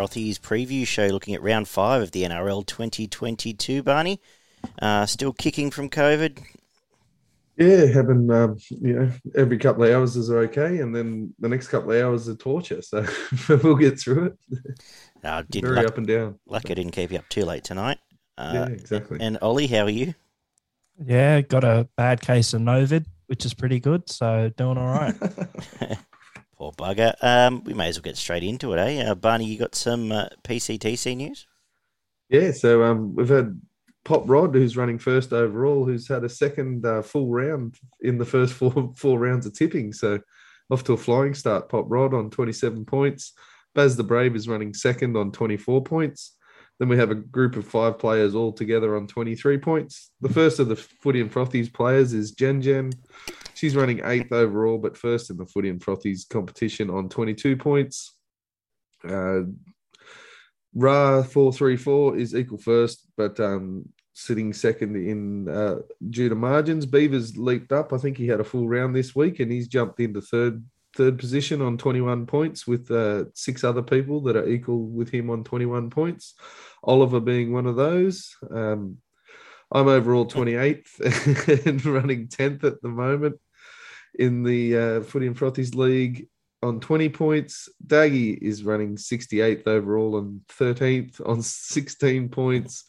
Footy and Frothies preview show looking at round five of the NRL 2022, Barney. Uh, still kicking from COVID. Yeah, having um, you know every couple of hours is okay, and then the next couple of hours are torture. So we'll get through it. Uh, did Very luck, up and down. lucky I didn't keep you up too late tonight. Uh, yeah, exactly. And Ollie, how are you? Yeah, got a bad case of Novid, which is pretty good. So doing all right. Poor bugger. Um, we may as well get straight into it, eh? Uh, Barney, you got some uh, PCTC news? yeah, so um, we've had Pop Rod, who's running first overall, who's had a second uh, full round in the first four four rounds of tipping. So off to a flying start. Pop Rod on 27 points. Baz the Brave is running second on 24 points. Then we have a group of five players all together on 23 points. The first of the Footy and Frothies players is Jen Jen. She's running eighth overall, but first in the Footy and Frothies competition on 22 points. Uh, Ra 434 is equal first, but um, sitting second in uh, due to margins. Beavers leaped up. I think he had a full round this week, and he's jumped into third third position on 21 points with uh, six other people that are equal with him on 21 points. Oliver being one of those. Um, I'm overall 28th and running 10th at the moment in the uh, Footy and Frothies League on 20 points. Daggy is running 68th overall and 13th on 16 points.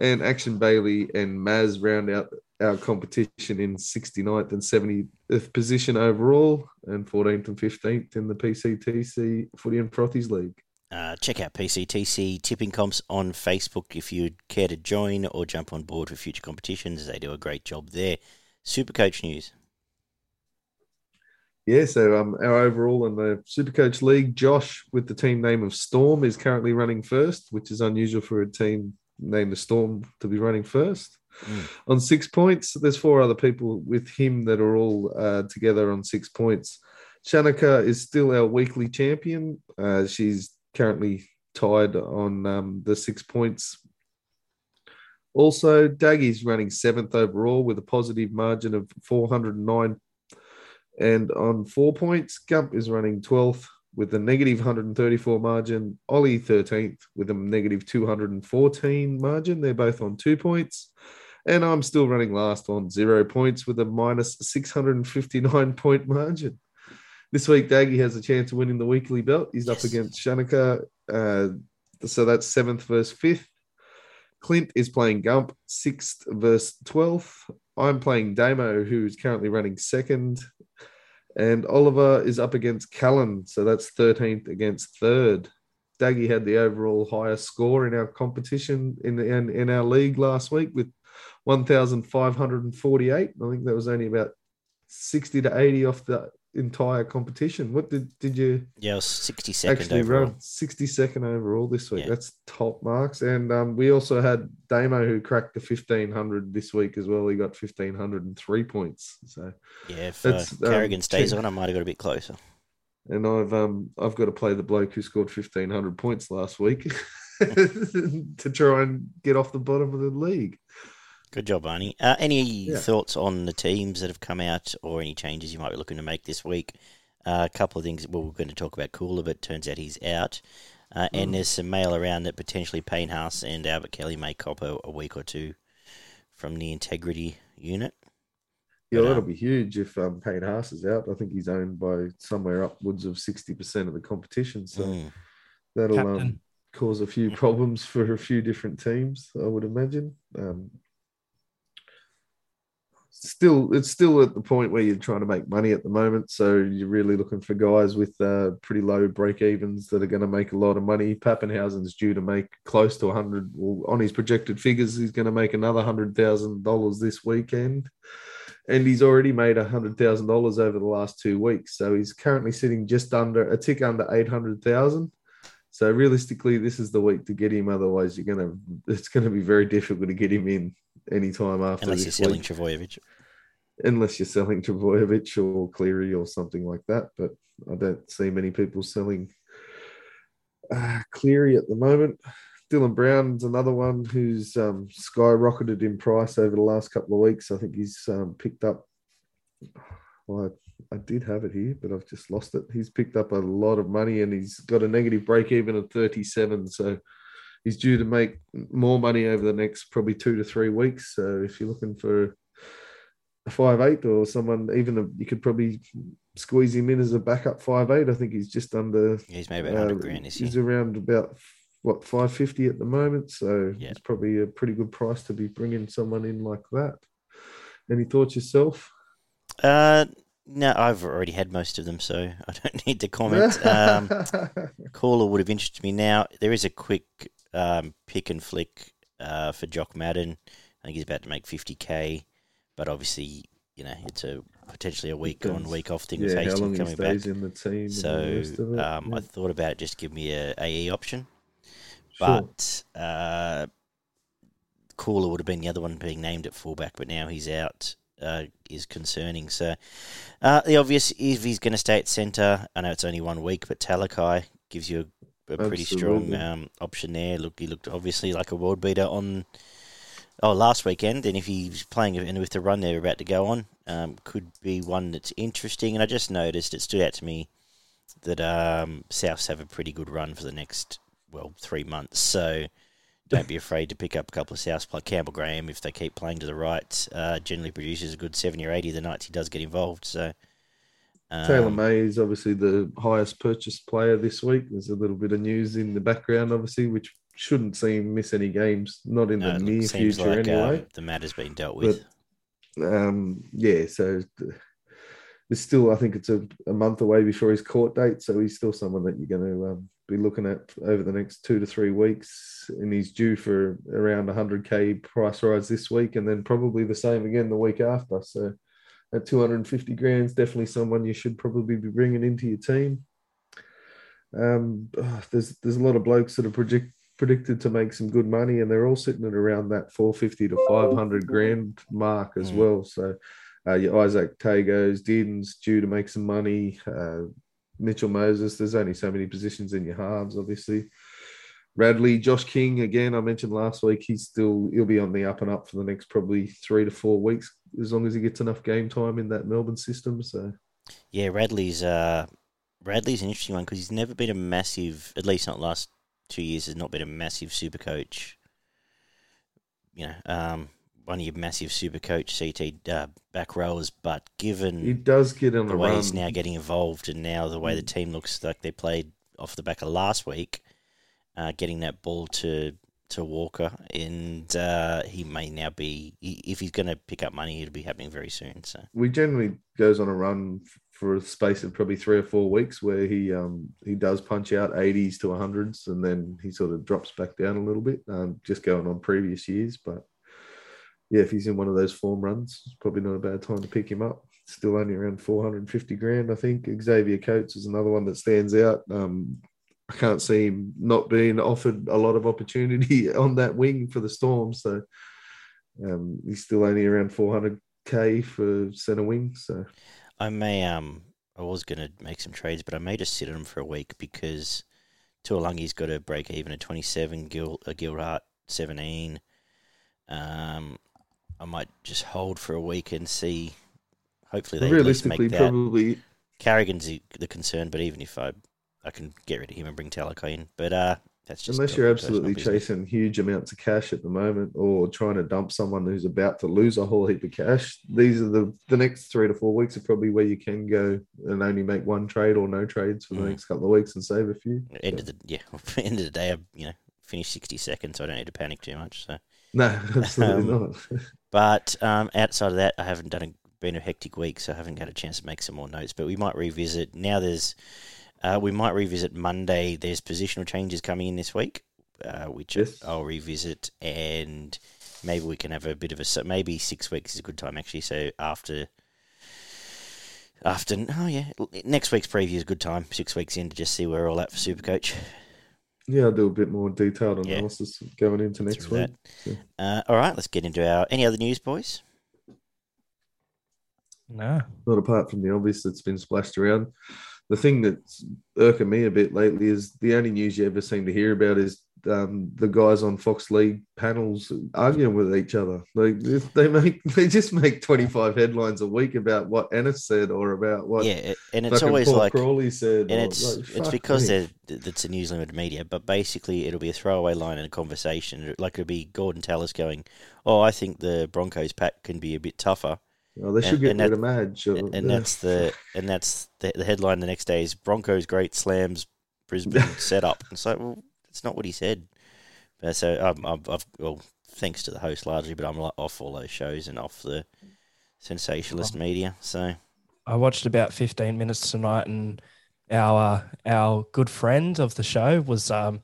And Action Bailey and Maz round out our competition in 69th and 70th position overall, and 14th and 15th in the PCTC Footy and Frothies League. Uh, check out PCTC tipping comps on Facebook if you'd care to join or jump on board for future competitions. They do a great job there. Supercoach news. Yeah, so um, our overall in the Supercoach League, Josh with the team name of Storm is currently running first, which is unusual for a team named the Storm to be running first. Mm. On six points, there's four other people with him that are all uh, together on six points. Shanika is still our weekly champion. Uh, she's currently tied on um, the six points. Also, Daggy's running seventh overall with a positive margin of 409 and on four points, Gump is running 12th with a negative 134 margin. Ollie 13th with a negative 214 margin. They're both on two points. And I'm still running last on zero points with a minus 659 point margin. This week, Daggy has a chance of winning the weekly belt. He's Yes. up against Shanika. Uh, so that's seventh versus fifth. Clint is playing Gump, sixth versus 12th. I'm playing Damo, who's currently running second. And Oliver is up against Callan. So that's 13th against third. Daggy had the overall highest score in our competition in, the, in, in our league last week with 1,548. I think that was only about 60 to 80 off the entire competition. What did, did you Yeah, it was 62nd actually overall. run 62nd overall this week. Yeah. That's top marks. And um, we also had Damo who cracked the 1500 this week as well. He got 1503 points. So, Yeah, if That's, uh, um, Carrigan stays on, I might have got a bit closer. and I've um I've got to play the bloke who scored 1500 points last week to try and get off the bottom of the league. Good job, Barney. Uh, any Yeah. thoughts on the teams that have come out or any changes you might be looking to make this week? Uh, a couple of things. Well, we're going to talk about Koula, but turns out he's out. Uh, Mm. and there's some mail around that potentially Payne Haas and Albert Kelly may cop a, a week or two from the integrity unit. Yeah, But, uh, that'll be huge if um, Payne Haas is out. I think he's owned by somewhere upwards of 60% of the competition. So Mm. that'll um, cause a few problems for a few different teams, I would imagine. Um, still, it's still at the point where you're trying to make money at the moment. So you're really looking for guys with uh, pretty low break evens that are going to make a lot of money. Papenhuyzen's due to make close to 100, well, on his projected figures, he's going to make another $100,000 this weekend. And he's already made $100,000 over the last two weeks. So he's currently sitting just under a tick under 800,000. So realistically, this is the week to get him. Otherwise, you're gonna it's gonna be very difficult to get him in anytime after Unless you're selling week, Trbojevic. unless you're selling Trbojevic or Cleary or something like that. But I don't see many people selling uh, Cleary at the moment. Dylan Brown's another one who's um, skyrocketed in price over the last couple of weeks. I think he's um, picked up well, I, I did have it here, but I've just lost it. He's picked up a lot of money and he's got a negative break even of 37. So he's due to make more money over the next probably two to three weeks. So if you're looking for a five eight or someone, even a, you could probably squeeze him in as a backup five eight. I think he's just under. He's maybe about 100 uh, grand this He's year. around about what five fifty at the moment. So Yeah. it's probably a pretty good price to be bringing someone in like that. Any thoughts yourself? Uh, no, I've already had most of them, so I don't need to comment. Um, Koula would have interested me. Now there is a quick um, pick and flick uh, for Jock Madden. I think he's about to make 50k, but obviously, you know, it's a potentially a week on, week off thing with yeah, how Hastings coming back. in the team. the So it. um, I thought about just give me a AE option, sure. but uh, Koula would have been the other one being named at fullback, but now he's out. Uh, is concerning. So uh, the obvious if he's going to stay at centre. I know it's only one week, but Talakai gives you a, a pretty strong um, option there. Look, he looked obviously like a world beater on oh last weekend, and if he's playing and with the run they're about to go on, um, could be one that's interesting. And I just noticed it stood out to me that um, Souths have a pretty good run for the next well three months. So don't be afraid to pick up a couple of Souths like Campbell Graham if they keep playing to the right. Uh, generally produces a good seventy or eighty the nights he does get involved. So um, Taylor May is obviously the highest purchased player this week. There's a little bit of news in the background, obviously, which shouldn't see him miss any games, not in no, the near future like anyway. um, the matter's been dealt But with. um, yeah, so th- there's still, I think it's a, a month away before his court date. So he's still someone that you're going to um, be looking at over the next two to three weeks. And he's due for around 100K price rise this week and then probably the same again the week after. So at 250 grand is definitely someone you should probably be bringing into your team. Um, ugh, there's there's a lot of blokes that are predict, predicted to make some good money, and they're all sitting at around that 450 to 500 grand mark as Mm. well. So, uh, your Izack Tagos, Dearden's due to make some money. Uh, Mitchell Moses, there's only so many positions in your halves, obviously. Radley, Josh King, again, I mentioned last week, he's still he'll be on the up and up for the next probably three to four weeks, as long as he gets enough game time in that Melbourne system. So Yeah, Radley's uh, Radley's an interesting one because he's never been a massive, at least not the last two years, has not been a massive super coach. You know, um, one of your massive super coach CT uh, back rowers, but given he does get on the a way run. he's now getting involved, and now the way the Mm. team looks like they played off the back of last week, uh, getting that ball to to Walker, and uh, he may now be if he's going to pick up money, it'll be happening very soon. So. We generally goes on a run for a space of probably three or four weeks where he um he does punch out 80s to 100s and then he sort of drops back down a little bit um just going on previous years but yeah if he's in one of those form runs it's probably not a bad time to pick him up. Still only around 450 grand i think. Xavier coates is another one that stands out. Um I can't see him not being offered a lot of opportunity on that wing for the Storm. So um, he's still only around 400k for centre wing. So I may um I was gonna make some trades, but I may just sit on him for a week because Tuolangi's got a break even at twenty seven, Gil uh, Gilhart seventeen. Um, I might just hold for a week and see. Hopefully, they realistically, probably Carrigan's the concern, but even if I I can get rid of him and bring Talakai in, but uh, that's just unless you're absolutely chasing huge amounts of cash at the moment, or trying to dump someone who's about to lose a whole heap of cash, these are the the next three to four weeks are probably where you can go and only make one trade or no trades for the Mm. next couple of weeks and save a few. End of the yeah, end of the day, I you know finished sixty seconds, so I don't need to panic too much. So. No, absolutely Um, not. But um, outside of that, I haven't done a, been a hectic week, so I haven't had a chance to make some more notes. But we might revisit now. There's uh, we might revisit Monday. There's positional changes coming in this week, uh, which Yes. I'll revisit, and maybe we can have a bit of a so maybe six weeks is a good time actually. So after. After oh yeah, next week's preview is a good time. Six weeks in to just see where we're all at for Supercoach. yeah, I'll do a bit more detailed Yeah. analysis going into next week. that. Uh, all right, let's get into our any other news, boys. No. Not apart from the obvious that's been splashed around. The thing that's irking me a bit lately is the only news you ever seem to hear about is um, the guys on Fox League panels arguing with each other. Like they make they just make twenty five headlines a week about what Ennis said or about what yeah, and it's always Paul like Crawley said, and it's like, it's because me. they're it's a news limited media, but basically it'll be a throwaway line in a conversation. Like it'll be Gordon Tallis going, "Oh, I think the Broncos pack can be a bit tougher," Oh, they should and- get and rid that- of Madge. or- and, and yeah. that's the and that's the, the headline the next day is Broncos great slams Brisbane setup. It's like, well, that's not what he said. But so um, I've, I've well, thanks to the host largely, but I'm off all those shows and off the sensationalist media. So I watched about 15 minutes tonight, and our our good friend of the show was um,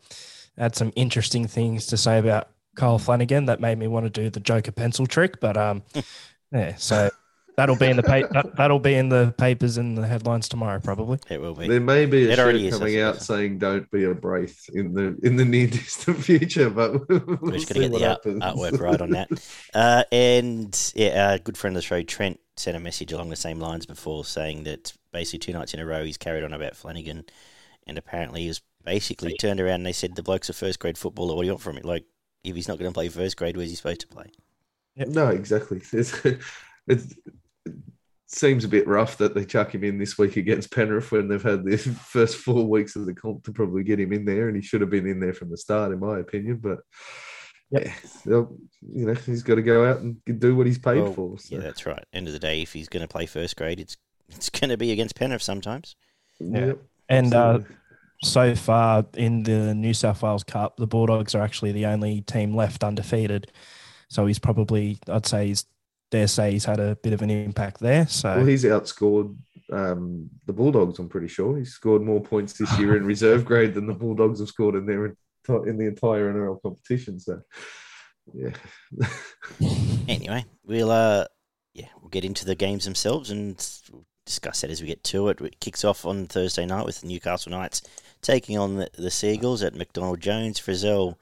had some interesting things to say about Kyle Flanagan that made me want to do the Joker pencil trick. But um, yeah, so that'll be in the pa- that, that'll be in the papers and the headlines tomorrow, probably. it will be. There may be a It shirt already is, coming out suppose. saying "Don't be a Braith" in the in the near distant future, but we'll We're just going to get the art, artwork right on that. Uh, and yeah, a good friend of the show, Trent, sent a message along the same lines before saying that basically two nights in a row he's carried on about Flanagan, and apparently he was basically turned around and they said the bloke's a first grade footballer. What do you want from him? Like, if he's not going to play first grade, where's he supposed to play? No, exactly. It's, it's, it seems a bit rough that they chuck him in this week against Penrith when they've had the first four weeks of the comp to probably get him in there, and he should have been in there from the start, in my opinion. But Yep. yeah, you know, he's got to go out and do what he's paid Well, for. So. Yeah, that's right. End of the day, if he's going to play first grade, it's it's going to be against Penrith sometimes. Yep, And uh, so far in the New South Wales Cup, the Bulldogs are actually the only team left undefeated. So he's probably, I'd say, he's dare say he's had a bit of an impact there. So well, he's outscored um, the Bulldogs. I'm pretty sure he's scored more points this year in reserve grade than the Bulldogs have scored in their in the entire NRL competition. So, yeah, Anyway, we'll uh, yeah, we'll get into the games themselves and we'll discuss that as we get to it. It kicks off on Thursday night with Newcastle Knights taking on the, the Seagulls at McDonald Jones. Frizzell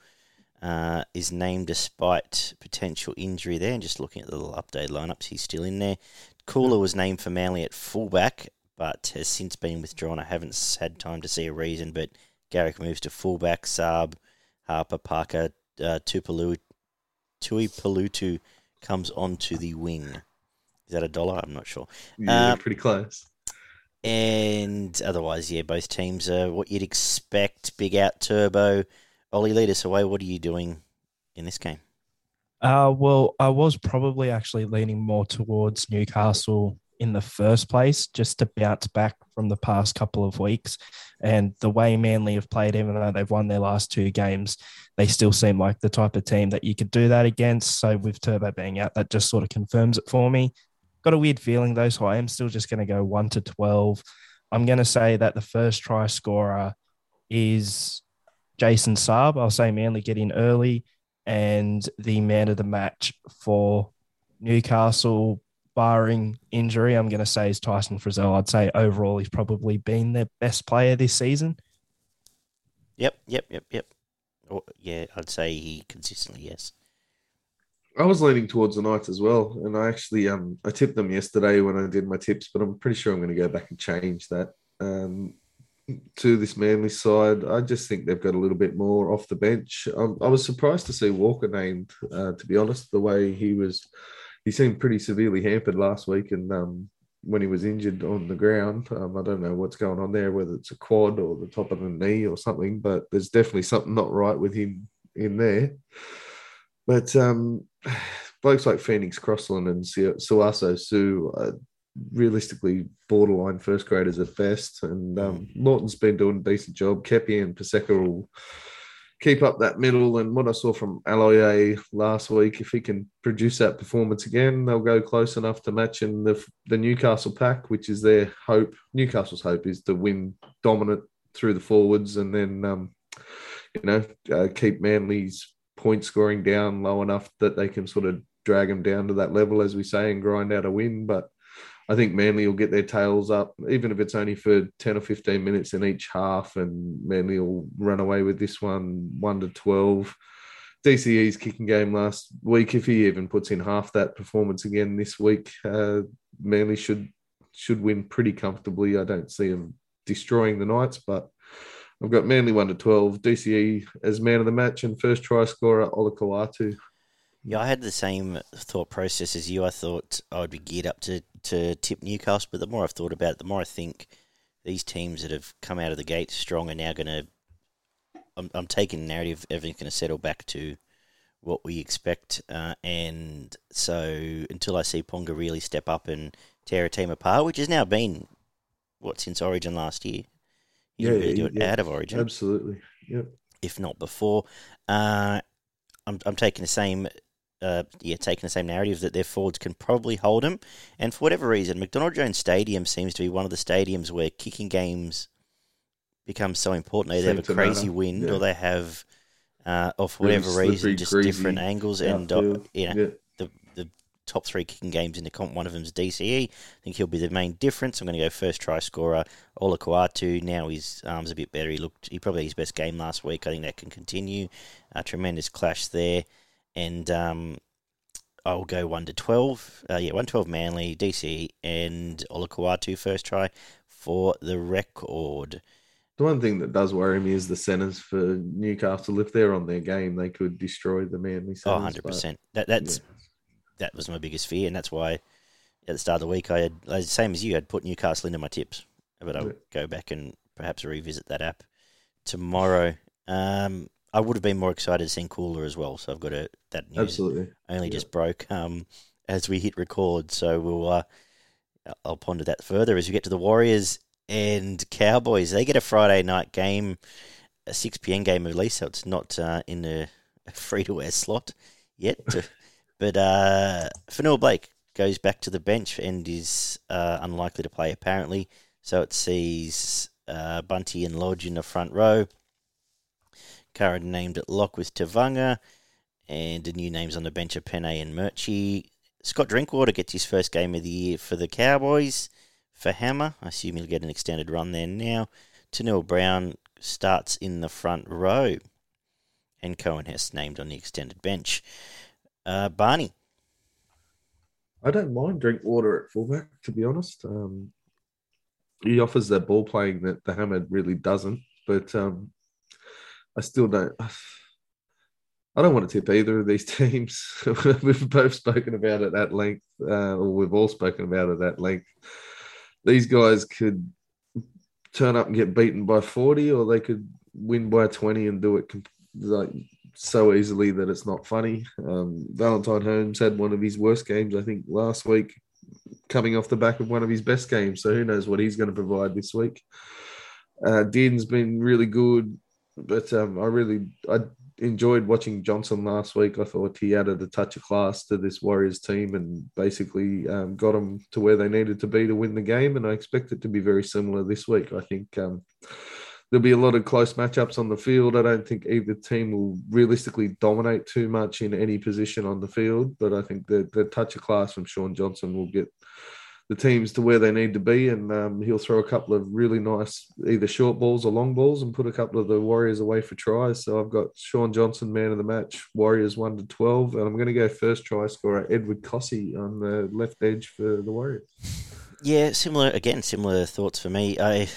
uh, is named despite potential injury there. And just looking at the little updated lineups, he's still in there. Koula was named for Manly at fullback, but has since been withdrawn. I haven't had time to see a reason, but Garrick moves to fullback. Saab, Harper, Parker, uh, Tupalu, Tuipulotu comes onto the wing. Is that a dollar? I'm not sure. yeah, Uh, pretty close. And otherwise, yeah, both teams are what you'd expect. Big out turbo. Ollie, lead us away. What are you doing in this game? Uh, well, I was probably actually leaning more towards Newcastle in the first place, just to bounce back from the past couple of weeks. And the way Manly have played, even though they've won their last two games, they still seem like the type of team that you could do that against. So with Turbo being out, that just sort of confirms it for me. Got a weird feeling though, so I am still just going to go one to 12. I'm going to say that the first try scorer is Jason Saab. I'll say Manly get in early and the man of the match for Newcastle, barring injury, I'm going to say is Tyson Frizzell. I'd say overall he's probably been their best player this season. Yep, yep, yep, yep. Or, yeah, I'd say he consistently, yes. I was leaning towards the Knights as well, and I actually um I tipped them yesterday when I did my tips, but I'm pretty sure I'm going to go back and change that um to this Manly side. I just think they've got a little bit more off the bench. Um, I was surprised to see Walker named, uh, to be honest. The way he was, he seemed pretty severely hampered last week, and um when he was injured on the ground, um, I don't know what's going on there, whether it's a quad or the top of the knee or something, but there's definitely something not right with him in there. But um, like Phoenix Crossland and Sauaso Sue are realistically borderline first graders at best. And um, Lawton's been doing a decent job. Kepi and Paseka will keep up that middle. And what I saw from Aloiai last week, if he can produce that performance again, they'll go close enough to matching the, the Newcastle pack, which is their hope. Newcastle's hope is to win dominant through the forwards and then, um, you know, uh, keep Manly's point scoring down low enough that they can sort of drag them down to that level, as we say, and grind out a win. But I think Manly will get their tails up, even if it's only for 10 or 15 minutes in each half, and Manly will run away with this one 1 to 12. DCE's kicking game last week, if he even puts in half that performance again this week, uh, Manly should should win pretty comfortably. I don't see him destroying the Knights, but I've got Manly 1 to 12, DCE as man of the match, and first try scorer, Olakau'atu. Yeah, I had the same thought process as you. I thought I would be geared up to, to tip Newcastle, but the more I've thought about it, the more I think these teams that have come out of the gate strong are now going to. I'm, I'm taking the narrative, everything's going to settle back to what we expect. Uh, and so until I see Ponga really step up and tear a team apart, which has now been, what, since Origin last year? He Yeah, really do it yeah. out of Origin Absolutely. Yep. if not before. Uh, I'm I'm taking the same. Uh, yeah, taking the same narrative that their forwards can probably hold them, and for whatever reason, McDonald Jones Stadium seems to be one of the stadiums where kicking games become so important. They have a crazy matter, wind, yeah. or they have, uh, or for Really whatever reason, just different angles. And uh, you know, Yeah. the the top three kicking games in the comp. One of them is DCE. I think he'll be the main difference. I'm going to go first try scorer Olakau'atu. Now his arms a bit better. He looked he probably had his best game last week. I think that can continue. A tremendous clash there, and um, I'll go one to twelve. Uh, yeah, one twelve Manly DC, and Olakau'atu first try for the record. The one thing that does worry me is the centres for Newcastle. If they're on their game, they could destroy the Manly Oh, centres. 100 but- percent. That that's yeah. that was my biggest fear, and that's why at the start of the week I had, same as you, had put Newcastle into my tips, but I'll Yeah. go back and perhaps revisit that app tomorrow. Um, I would have been more excited seeing Koula as well, so I've got a that news Absolutely. only yeah. just broke um, as we hit record, so we'll uh, I'll ponder that further as we get to the Warriors and Cowboys. They get a Friday night game, a six pm game at least, so it's not uh, in a free to wear slot yet. but uh, Fonua-Blake goes back to the bench and is uh, unlikely to play apparently. So it sees uh, Bunty and Lodge in the front row. Curran named at lock with Tevaga. And the new names on the bench are Penne and Murchie. Scott Drinkwater gets his first game of the year for the Cowboys. For Hammer, I assume he'll get an extended run there now. Tanil Brown starts in the front row. And Coen Hess named on the extended bench. Uh, Barney. I don't mind Drinkwater at fullback, to be honest. Um, he offers that ball playing that the Hammer really doesn't, but um, I still don't. I don't want to tip either of these teams. we've both spoken about it at length, uh, or we've all spoken about it at length. These guys could turn up and get beaten by 40, or they could win by 20 and do it com- like so easily that it's not funny. Um, Valentine Holmes had one of his worst games, I think, last week, coming off the back of one of his best games. So who knows what he's going to provide this week. Uh, Din's been really good, but um, I really I enjoyed watching Johnson last week. I thought he added a touch of class to this Warriors team and basically um, got them to where they needed to be to win the game. And I expect it to be very similar this week. I think um, there'll be a lot of close matchups on the field. I don't think either team will realistically dominate too much in any position on the field, but I think the, the touch of class from Shaun Johnson will get the teams to where they need to be, and um, he'll throw a couple of really nice either short balls or long balls and put a couple of the Warriors away for tries. So I've got Shaun Johnson, man of the match, Warriors one to twelve, and I'm going to go first try scorer Edward Kosi on the left edge for the Warriors. Yeah, similar again, similar thoughts for me. I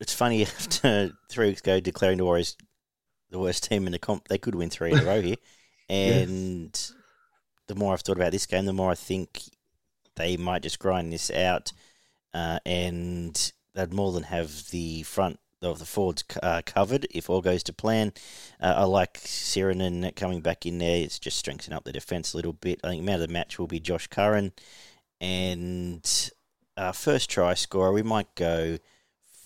it's funny after three weeks ago declaring the Warriors the worst team in the comp, they could win three in a row here. And the more I've thought about this game, the more I think they might just grind this out, uh, and they'd more than have the front of the forwards uh, covered if all goes to plan. Uh, I like Sirenen coming back in there. It's just strengthening up the defence a little bit. I think man of the match will be Josh Curran, and uh, first try scorer we might go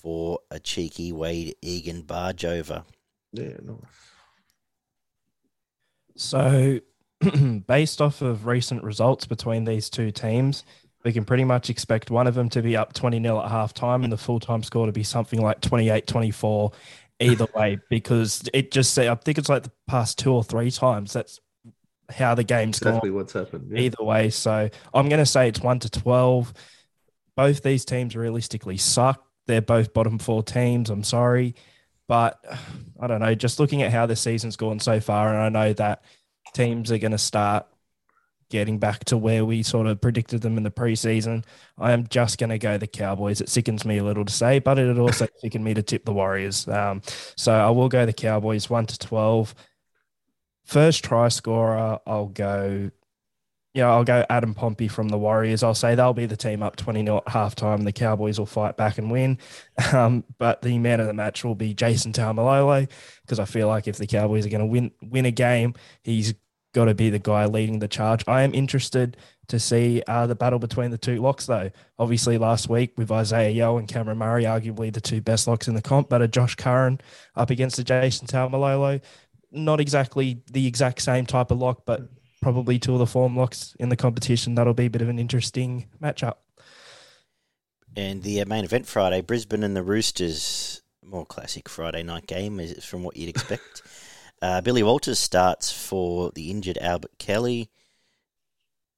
for a cheeky Wade Egan barge over. Yeah, nice. So, based off of recent results between these two teams, we can pretty much expect one of them to be up 20 0 at halftime and the full time score to be something like 28 24 either way, because it just I think it's like the past two or three times that's how the game's Exactly gone what's happened. yeah. either way. So, I'm going to say it's 1 to 12. Both these teams realistically suck. They're both bottom four teams. I'm sorry. But I don't know. Just looking at how the season's gone so far, and I know that teams are going to start getting back to where we sort of predicted them in the preseason. I am just going to go the Cowboys. It sickens me a little to say, but it also sickened me to tip the Warriors. Um, so I will go the Cowboys one to twelve. First try scorer, I'll go. Yeah, I'll go Adam Pompey from the Warriors. I'll say they'll be the team up 20 0 at halftime. The Cowboys will fight back and win. Um, but the man of the match will be Jason Taumalolo because I feel like if the Cowboys are going to win win a game, he's got to be the guy leading the charge. I am interested to see uh, the battle between the two locks, though. Obviously, last week with Isaiah Yeo and Cameron Murray, arguably the two best locks in the comp, but a Josh Curran up against a Jason Taumalolo. Not exactly the exact same type of lock, but probably two of the form locks in the competition. That'll be a bit of an interesting matchup. And the uh, main event Friday, Brisbane and the Roosters, more classic Friday night game is from what you'd expect. Uh, Billy Walters starts for the injured Albert Kelly.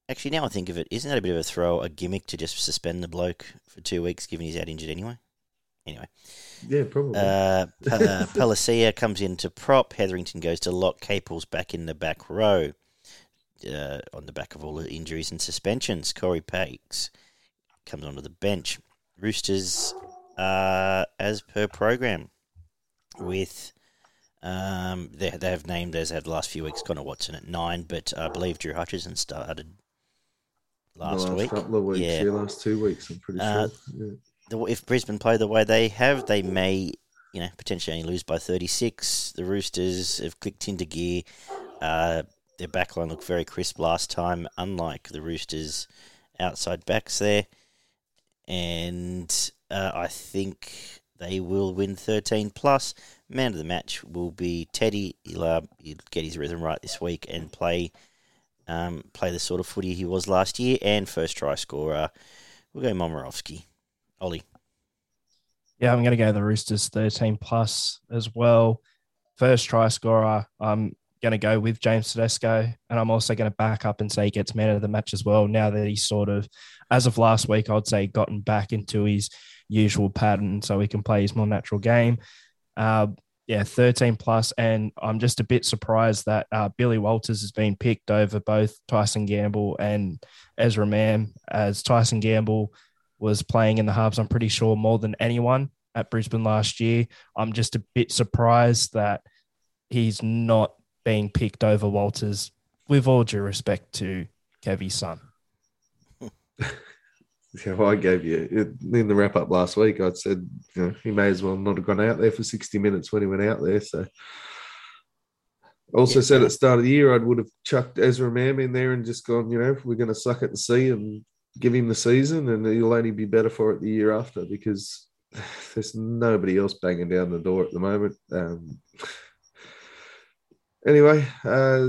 Actually, now I think of it, isn't that a bit of a throw, a gimmick to just suspend the bloke for two weeks, given he's out injured anyway? Anyway. Yeah, probably. Uh, uh, Palasia comes into prop. Hetherington goes to lock. Capel's back in the back row. Uh, on the back of all the injuries and suspensions, Corey Paix comes onto the bench. Roosters, uh, as per program, with um, they, they have named as had the last few weeks Connor Watson at nine, but I believe Drew Hutchison started last, last week. couple of weeks, Yeah. yeah, last two weeks, I'm pretty Uh, sure. Yeah. The- If Brisbane play the way they have, they may, you know, potentially only lose by 36. The Roosters have clicked into gear. Uh, their backline looked very crisp last time, unlike the Roosters' outside backs there. And uh, I think they will win 13 plus. Man of the match will be Teddy. He'll, uh, he'll get his rhythm right this week and play um, play the sort of footy he was last year. And first try scorer, we'll go Momirovski. Ollie. Yeah, I'm going to go the Roosters 13 plus as well. First try scorer, I'm going to go with James Tedesco. And I'm also going to back up and say he gets man of the match as well. Now that he's sort of, as of last week, I'd say gotten back into his usual pattern so he can play his more natural game. Uh, yeah, 13 plus, and I'm just a bit surprised that uh, Billy Walters has been picked over both Tyson Gamble and Ezra Mam, as Tyson Gamble was playing in the halves, I'm pretty sure, more than anyone at Brisbane last year. I'm just a bit surprised that he's not being picked over Walters, with all due respect to Kevy's son. Yeah, well, I gave you in the wrap up last week. I'd said you know, he may as well not have gone out there for 60 minutes when he went out there. So, also Yeah. said at the start of the year, I would have chucked Ezra Mam in there and just gone, you know, we're going to suck it and see and give him the season, and he'll only be better for it the year after because there's nobody else banging down the door at the moment. Um, anyway, uh,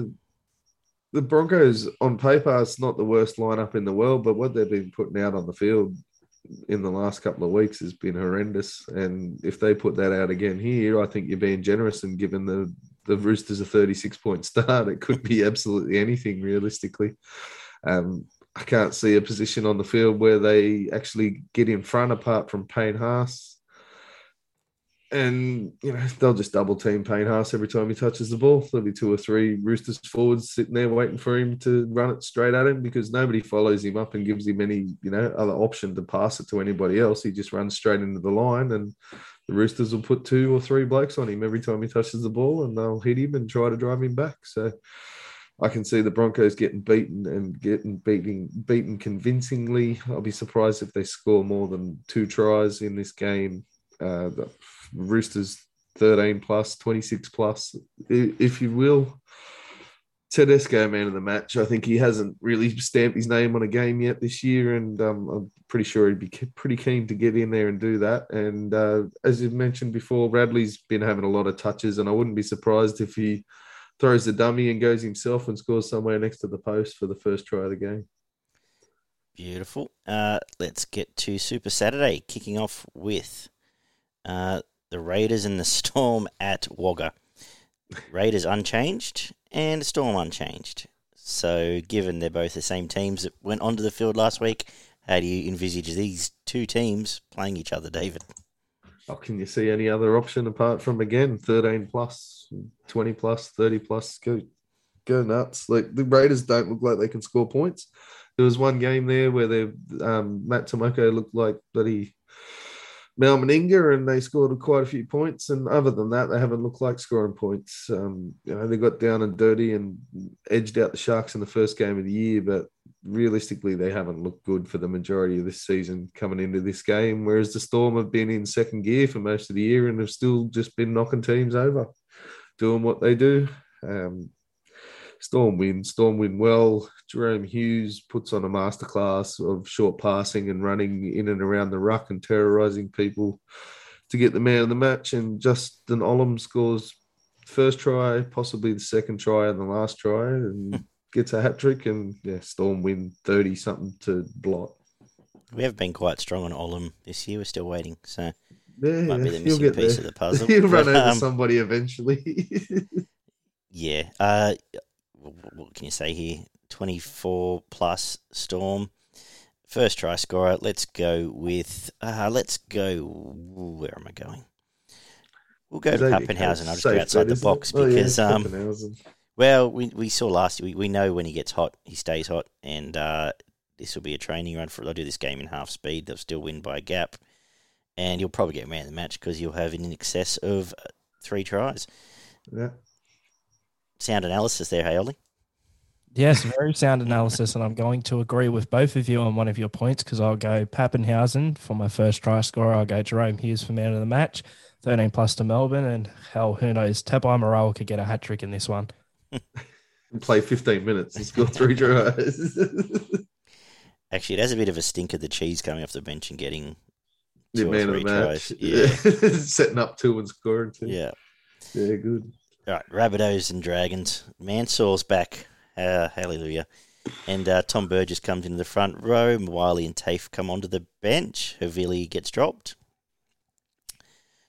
the Broncos on paper, it's not the worst lineup in the world, but what they've been putting out on the field in the last couple of weeks has been horrendous. And if they put that out again here, I think you're being generous and given the the Roosters a 36 point start, it could be absolutely anything realistically. Um, I can't see a position on the field where they actually get in front apart from Payne Haas. And you know they'll just double team Payne Haas every time he touches the ball. There'll be two or three Roosters forwards sitting there waiting for him to run it straight at him because nobody follows him up and gives him any you know other option to pass it to anybody else. He just runs straight into the line, and the Roosters will put two or three blokes on him every time he touches the ball, and they'll hit him and try to drive him back. So I can see the Broncos getting beaten and getting beating beaten convincingly. I'll be surprised if they score more than two tries in this game. Uh, the Roosters 13 plus, 26 plus, if you will. Tedesco, man of the match. I think he hasn't really stamped his name on a game yet this year, and um, I'm pretty sure he'd be pretty keen to get in there and do that. And uh, as you mentioned before, Radley's been having a lot of touches, and I wouldn't be surprised if he throws the dummy and goes himself and scores somewhere next to the post for the first try of the game. Beautiful. Uh, let's get to Super Saturday, kicking off with uh, the Raiders and the Storm at Wagga. Raiders unchanged and Storm unchanged. So, given they're both the same teams that went onto the field last week, how do you envisage these two teams playing each other, David? Oh, can you see any other option apart from again 13 plus, 20 plus, 30 plus? Go, go nuts. Like the Raiders don't look like they can score points. There was one game there where they um, Matt Timoko looked like bloody Mal Meninga and they scored quite a few points. And other than that, they haven't looked like scoring points. Um, you know, they got down and dirty and edged out the Sharks in the first game of the year, but realistically, they haven't looked good for the majority of this season coming into this game. Whereas the Storm have been in second gear for most of the year and have still just been knocking teams over, doing what they do. Um, Storm win, Storm win well. Jahrome Hughes puts on a masterclass of short passing and running in and around the ruck and terrorizing people to get the man of the match. And Justin Olam scores first try, possibly the second try and the last try, and gets a hat trick. And yeah, Storm win 30 something to blot. We have been quite strong on Olam this year. We're still waiting. So Yeah, might be the missing piece there. of the puzzle. You'll run over um, somebody eventually. Yeah. Uh, what can you say here? 24 plus Storm. First try scorer. Let's go with. Uh, let's go. Where am I going? We'll go to Papenhuyzen. I'll just go outside the box Oh, yeah, because, um, well, we, we saw last we, we know when he gets hot, he stays hot, and uh, this will be a training run for. They'll do this game in half speed. They'll still win by a gap, and you'll probably get man of the match because you'll have in excess of uh, three tries. yeah. Sound analysis there, hey Ollie. Yes, very sound analysis, and I'm going to agree with both of you on one of your points because I'll go Papenhuyzen for my first try scorer. I'll go Jahrome Hughes for man of the match, 13 plus to Melbourne, and hell, who knows? Tabai Morale could get a hat trick in this one. And play 15 minutes and score three tries. Actually, it has a bit of a stink of the cheese coming off the bench and getting the two or man of the match. tries. Yeah, Setting up two and scoring two. yeah. Yeah, good. All right, Rabbitohs and Dragons. Mansour's back. Uh, hallelujah. And uh, Tom Burgess comes into the front row. Wiley and Tafe come onto the bench. Havili gets dropped.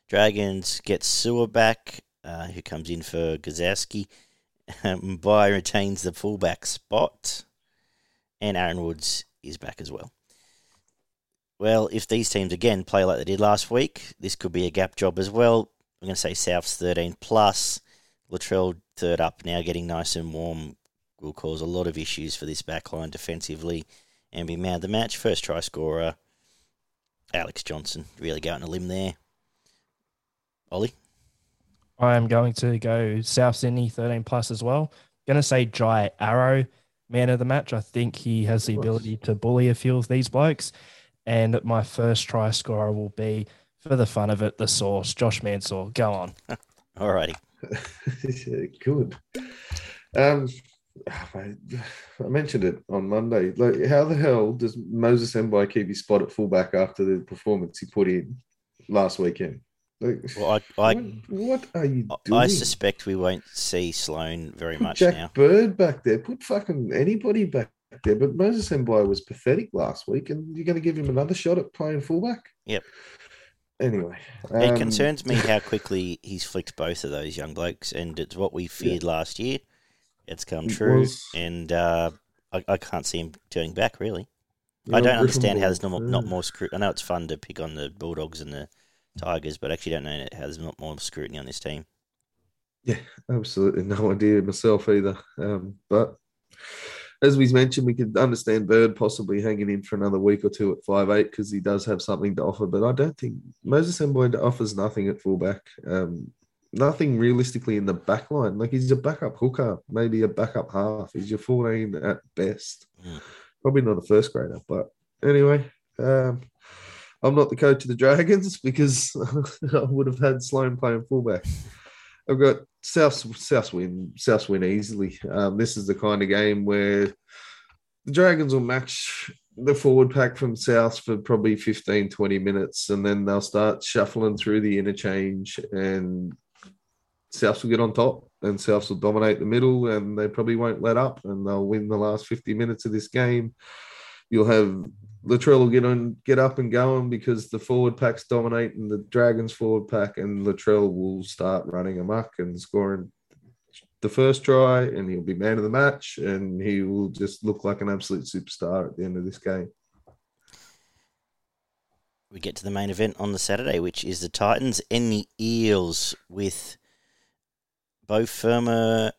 Dragons get Sewer back, uh, who comes in for Gazowski. Mbye retains the fullback spot. And Aaron Woods is back as well. Well, if these teams again play like they did last week, this could be a gap job as well. I'm going to say South's 13 plus. Latrell third up now, getting nice and warm, will cause a lot of issues for this backline defensively and be man of the match. First try scorer, Alex Johnson. Really going a limb there. Ollie? I am going to go South Sydney 13 plus as well. Going to say Jai Arrow, man of the match. I think he has the ability to bully a few of these blokes. And my first try scorer will be, for the fun of it, the source, Josh Mansour. Go on. Alrighty. Yeah, good. Um, I mentioned it on Monday. Like, how the hell does Moses Mbye keep his spot at fullback after the performance he put in last weekend? Like, Well, I, I, what, what are you doing? I suspect we won't see Sloan very Put much Jack now. Bird back there. Put fucking anybody back there. But Moses Mbye was pathetic last week, and you're going to give him another shot at playing fullback? Yep. Anyway, It um, concerns me how quickly he's flicked both of those young blokes, and it's what we feared last year. It's come It true, was- and uh, I, I can't see him turning back, really. I don't understand how there's not more, Yeah. not more scrutiny. I know it's fun to pick on the Bulldogs and the Tigers, but I actually don't know how there's not more scrutiny on this team. Yeah, absolutely no idea myself either. Um, but as we've mentioned, we could understand Bird possibly hanging in for another week or two at five eight because he does have something to offer. But I don't think Moses Mbye offers nothing at fullback. Um, nothing realistically in the back line. Like he's a backup hooker, maybe a backup half. He's your 14 at best. Mm. Probably not a first grader. But anyway, um, I'm not the coach of the Dragons because I would have had Sloan playing fullback. I've got South South win South win easily. Um, this is the kind of game where the Dragons will match the forward pack from South for probably 15, 20 minutes, and then they'll start shuffling through the interchange, and Souths will get on top, and Souths will dominate the middle, and they probably won't let up, and they'll win the last 50 minutes of this game. You'll have Latrell will get on, get up and going because the forward pack's dominating the Dragons forward pack, and Latrell will start running amok and scoring the first try, and he'll be man of the match, and he will just look like an absolute superstar at the end of this game. We get to the main event on the Saturday, which is the Titans and the Eels with Beau Fermor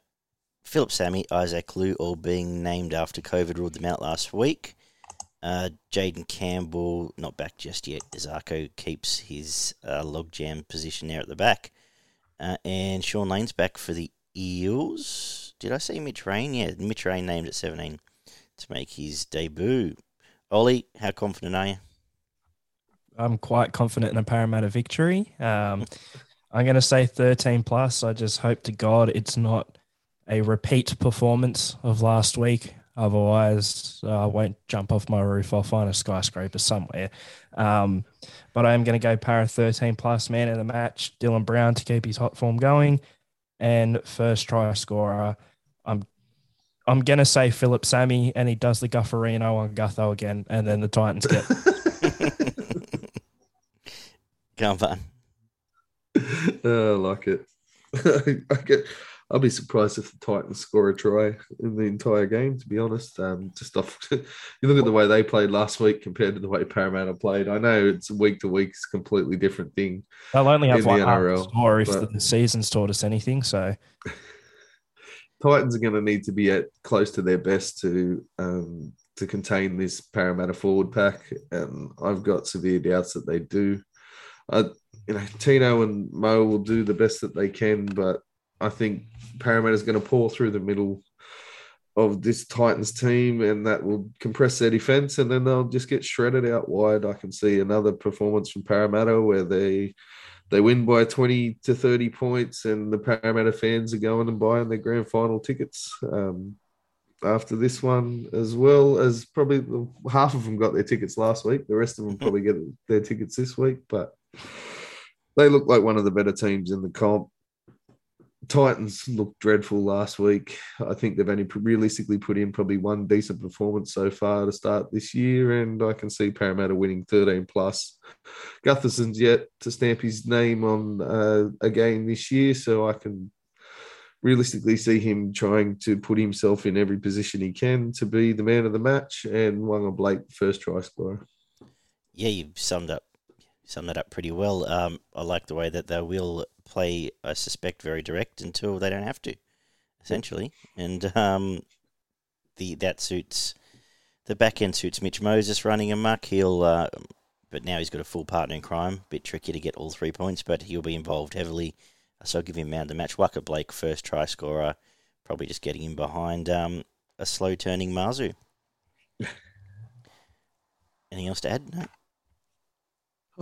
Phillip Sami, Isaac Liu, all being named after COVID ruled them out last week. Uh, Jayden Campbell not back just yet. Zarko keeps his uh, logjam position there at the back, uh, and Shaun Lane's back for the Eels. Did I say Mitch Rain? Yeah, Mitch Rain named at seventeen to make his debut. Ollie, how confident are you? I'm quite confident in a Parramatta victory. Um, I'm going to say 13 plus. I just hope to God it's not a repeat performance of last week. Otherwise, uh, I won't jump off my roof. I'll find a skyscraper somewhere. Um, but I am going to go para 13 plus man in the match. Dylan Brown to keep his hot form going. And first try scorer, I'm I'm gonna say Phillip Sami, and he does the Gufferino on Gutho again, and then the Titans get. Come on. oh, I like it. I get. I'll be surprised if the Titans score a try in the entire game. To be honest, um, just off you look at the way they played last week compared to the way Parramatta played. I know it's week to week; it's a completely different thing. They'll only have one NRL, score if the season's taught us anything. So, Titans are going to need to be at close to their best to um, to contain this Parramatta forward pack, and I've got severe doubts that they do. Uh, you know, Tino and Mo will do the best that they can, but I think Parramatta is going to pour through the middle of this Titans team, and that will compress their defense, and then they'll just get shredded out wide. I can see another performance from Parramatta where they they win by twenty to thirty points, and the Parramatta fans are going and buying their grand final tickets. Um, after this one, as well as probably half of them got their tickets last week. The rest of them probably get their tickets this week, but they look like one of the better teams in the comp. Titans looked dreadful last week. I think they've only realistically put in probably one decent performance so far to start this year, and I can see Parramatta winning 13 plus. Gutherson's yet to stamp his name on uh, a game this year, so I can realistically see him trying to put himself in every position he can to be the man of the match and Waqa Blake first try scorer. Yeah, you've summed up summed that up pretty well. Um, I like the way that they will play, I suspect, very direct until they don't have to, essentially. And um, the that suits the back end suits Mitch Moses running amok. He'll, uh, but now he's got a full partner in crime. Bit tricky to get all three points, but he'll be involved heavily. So I'll give him man of the match. Waqa Blake, first try scorer, probably just getting him behind um, a slow turning Mazu. Anything else to add? No.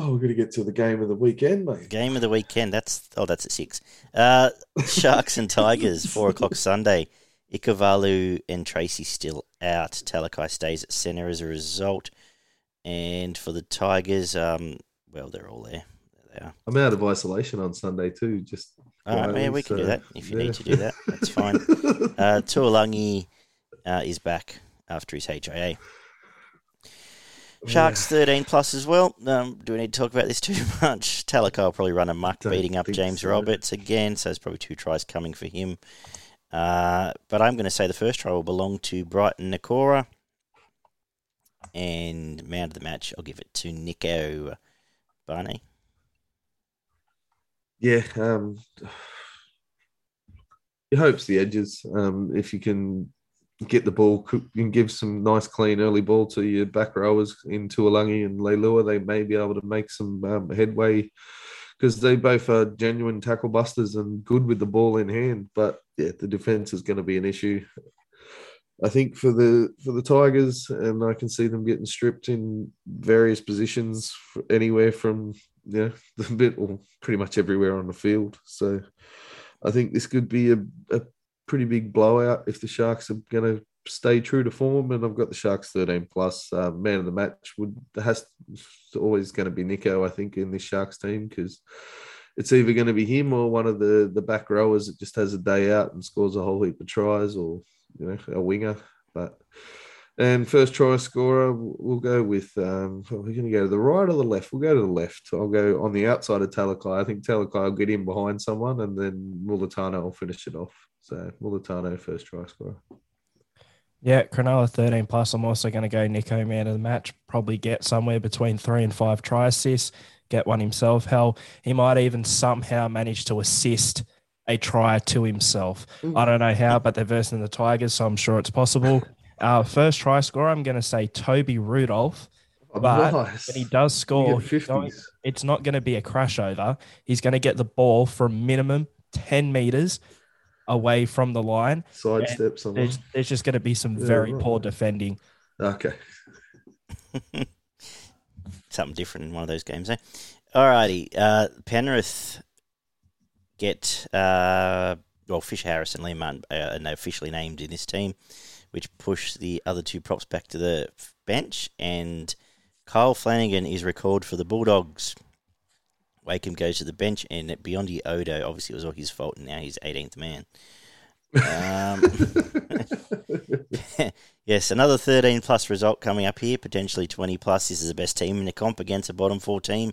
Oh, we're going to get to the game of the weekend, mate. Game of the weekend. That's oh, that's at six. Uh, Sharks and Tigers, four o'clock Sunday. Ikuvalu and Tracey still out. Talakai stays at centre as a result. And for the Tigers, um, well, they're all there. They are. I'm out of isolation on Sunday too. Just all right, man. We can so, do that if you yeah. need to do that. That's fine. uh, Tuilagi uh, is back after his HIA. Sharks 13 plus as well. Um, do we need to talk about this too much? Talakai will probably run a muck, beating up James so. Roberts again, so there's probably two tries coming for him. Uh, but I'm going to say the first try will belong to Briton Nikora. And man of the match, I'll give it to Nicho Barney. Yeah, um, your hopes the edges. Um, if you can get the ball and give some nice clean early ball to your back rowers in Tuilagi and Leilua, they may be able to make some um, headway because they both are genuine tackle busters and good with the ball in hand. But yeah, the defense is going to be an issue. I think for the for the Tigers, and I can see them getting stripped in various positions, anywhere from yeah, the bit or pretty much everywhere on the field. So I think this could be a, a pretty big blowout if the Sharks are going to stay true to form. And I've got the Sharks 13 plus. Uh, man of the match would has always going to be Nicho, I think, in this Sharks team because it's either going to be him or one of the the back rowers that just has a day out and scores a whole heap of tries, or you know, a winger. But and first try scorer, we'll go with. Um, we're going to go to the right or the left. We'll go to the left. I'll go on the outside of Talakai. I think Talakai will get in behind someone, and then Mulitalo will finish it off. So Mulitalo first try scorer. Yeah, Cronulla 13 plus. I'm also going to go Nicho man of the match. Probably get somewhere between three and five try assists. Get one himself. Hell, he might even somehow manage to assist a try to himself. I don't know how, but they're versing the Tigers, so I'm sure it's possible. Uh, first try scorer, I'm going to say Toby Rudolph. Oh, But nice. when he does score, it's not going to be a crash over. He's going to get the ball from minimum 10 meters away from the line. Sidestep someone. There's, there's just going to be some Yeah, very right. poor defending. Okay. Something different in one of those games, eh? Alrighty. Uh, Penrith get uh, well, Fish Harris and Liam Martin uh, are officially named in this team, which push the other two props back to the bench, and Kyle Flanagan is recalled for the Bulldogs. Wakeham goes to the bench, and Biondi Odo, obviously it was all his fault, and now he's 18th man. Um, yes, another 13 plus result coming up here, potentially 20 plus. This is the best team in the comp against a bottom four team.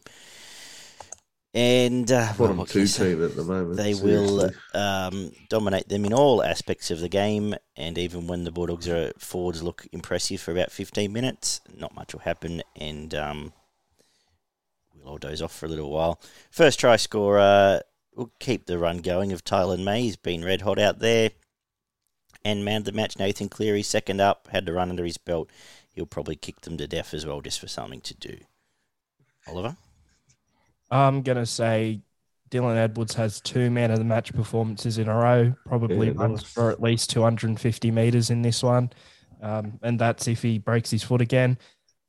And uh, Bottom can two team at the moment. They will um, dominate them in all aspects of the game, and even when the Bulldogs are forwards look impressive for about 15 minutes, not much will happen, and um, we'll all doze off for a little while. First try scorer will keep the run going of Taylor May. He's been red hot out there. And man of the match, Nathan Cleary, second up, had to run under his belt. He'll probably kick them to death as well, just for something to do. Oliver? I'm going to say Dylan Edwards has two man of the match performances in a row, probably Yeah, runs for at least 250 meters in this one. Um, and that's if he breaks his foot again.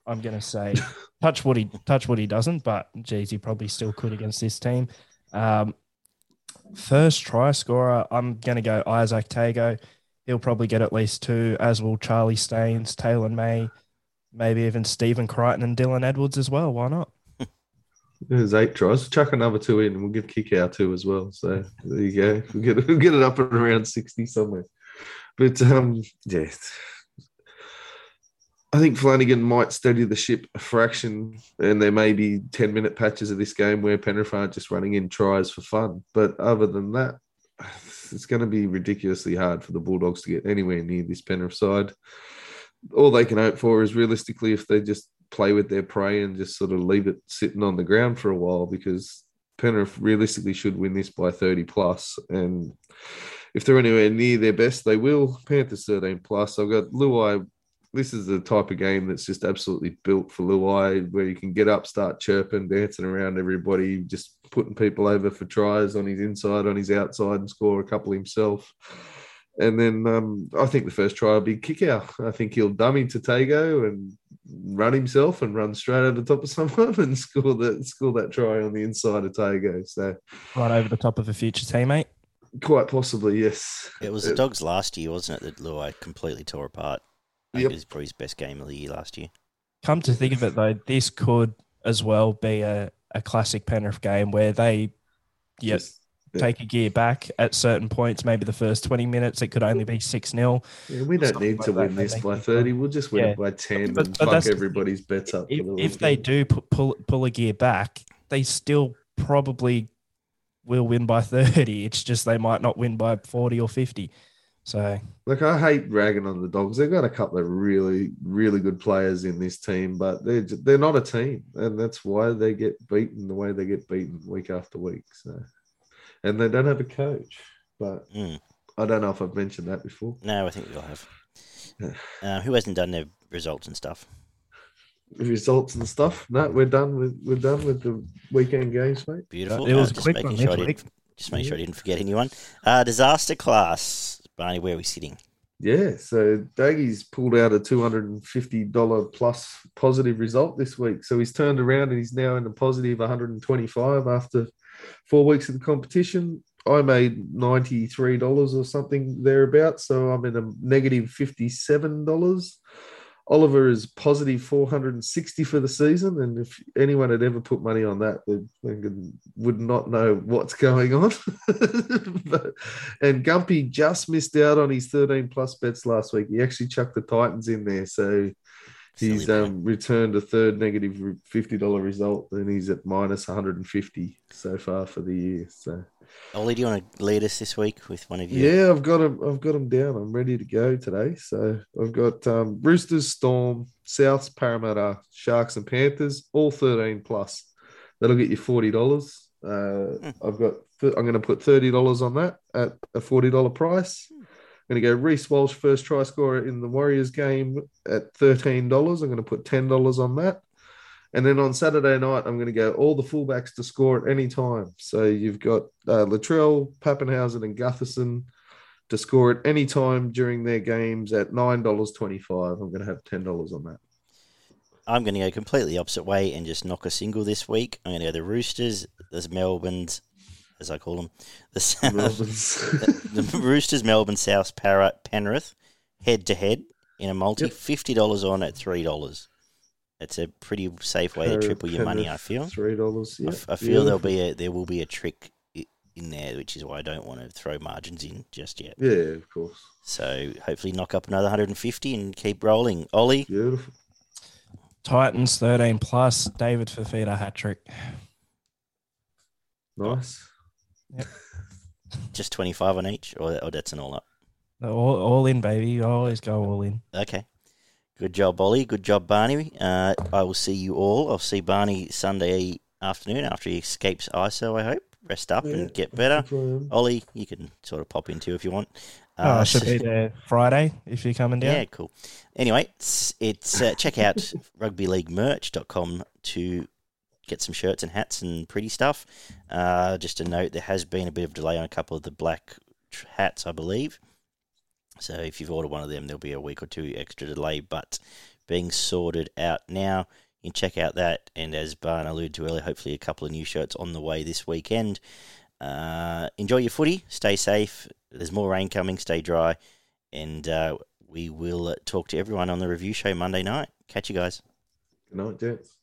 I'm going to say touch what he touch what he doesn't, but geez, he probably still could against this team. Um, first try scorer, I'm going to go Izack Tago. He'll probably get at least two, as will Charlie Staines, Taylor May, maybe even Stephen Crichton and Dylan Edwards as well. Why not? There's eight tries. Chuck another two in, and we'll give Kikau two as well. So there you go. We'll get we'll get it up at around sixty somewhere. But um, yeah, I think Flanagan might steady the ship a fraction, and there may be ten minute patches of this game where Penrith aren't just running in tries for fun. But other than that, it's going to be ridiculously hard for the Bulldogs to get anywhere near this Penrith side. All they can hope for is realistically if they just play with their prey and just sort of leave it sitting on the ground for a while because Penrith realistically should win this by 30 plus and if they're anywhere near their best they will Panthers 13 plus I've got Luai this is the type of game that's just absolutely built for Luai where you can get up start chirping dancing around everybody just putting people over for tries on his inside on his outside and score a couple himself and then um, I think the first try will be Kikau. I think he'll dummy to Tago and run himself and run straight over the top of someone and score that score that try on the inside of Tago. So Right over the top of a future teammate. quite possibly, yes. It was the Dogs last year, wasn't it, that Luai completely tore apart? I Yep. It was probably his best game of the year last year. Come to think of it, though, this could as well be a, a classic Penrith game where they yep, Just- yeah. take a gear back at certain points. Maybe the first 20 minutes, it could only be 6 0. yeah, we don't need to like that, win this by 30. We'll just win Yeah. it by 10 But- and but fuck everybody's bets up. If, the if they do pull, pull a gear back, they still probably will win by 30. It's just they might not win by 40 or 50. So, Look, I hate ragging on the dogs. They've got a couple of really, really good players in this team, but they're ju- they're not a team, and that's why they get beaten the way they get beaten week after week. So, and they don't have a coach. But Mm. I don't know if I've mentioned that before. No, I think we'll have. Yeah. Uh, who hasn't done their results and stuff? Results and stuff. No, we're done with we're done with the weekend games, mate. Beautiful. It was Uh, just quick making one sure I didn't, just make sure I didn't forget anyone. Uh, disaster class. Barney, where are we sitting? Yeah, so Daggy's pulled out a two hundred and fifty dollar plus positive result this week. So he's turned around and he's now in a positive one hundred and twenty five after four weeks of the competition. I made ninety three dollars or something thereabouts, so I'm in a negative negative fifty seven dollars. Oliver is positive 460 for the season, and if anyone had ever put money on that, they would not know what's going on. but, and Gumpy just missed out on his 13 plus bets last week. He actually chucked the Titans in there, so he's um, returned a third negative $50 result, and he's at minus 150 so far for the year. So Ollie, do you want to lead us this week with one of you? yeah, I've got him. I've got them down. I'm ready to go today. So I've got um, Roosters, Storm, Souths, Parramatta, Sharks, and Panthers, all 13 plus. That'll get you forty dollars. Uh, I've got. I'm going to put thirty dollars on that at a forty dollar price. I'm going to go Reece Walsh first try scorer in the Warriors game at thirteen dollars. I'm going to put ten dollars on that. And then on Saturday night, I'm going to go all the fullbacks to score at any time. So you've got uh, Latrell, Papenhuyzen, and Gutherson to score at any time during their games at nine dollars twenty-five. I'm going to have ten dollars on that. I'm going to go completely opposite way and just knock a single this week. I'm going to go the Roosters, the Melbournes, as I call them, the South, the, the, Roosters, Melbourne, South, Para, Penrith, head to head in a multi. Yep. Fifty dollars on at three dollars. It's a pretty safe way to triple your money. I feel three dollars. Yeah. I, I, feel there'll be a there will be a trick in there, which is why I don't want to throw margins in just yet. Yeah, of course. So hopefully knock up another 150 and keep rolling. Ollie, beautiful. Titans 13 plus. David Fifita hat trick. Nice. Yep. Just 25 on each, or, or that's an all up? All, all in, baby. always go all in. Okay. Good job, Ollie. Good job, Barney. Uh, I will see you all. I'll see Barney Sunday afternoon after he escapes ISO, I hope. Rest up yeah, and get better. Ollie, you can sort of pop into if you want. Uh, oh, I should be there Friday if you're coming down. Yeah, cool. Anyway, it's, it's uh, check out rugbyleaguemerch.com to get some shirts and hats and pretty stuff. Uh, just a note, there has been a bit of delay on a couple of the black hats, I believe. So if you've ordered one of them, there'll be a week or two extra delay, but being sorted out now. You can check out that, and as Barn alluded to earlier, hopefully a couple of new shirts on the way this weekend. Uh, enjoy your footy, stay safe. There's more rain coming, stay dry, and uh, we will talk to everyone on the review show Monday night. Catch you guys. Good night, gents.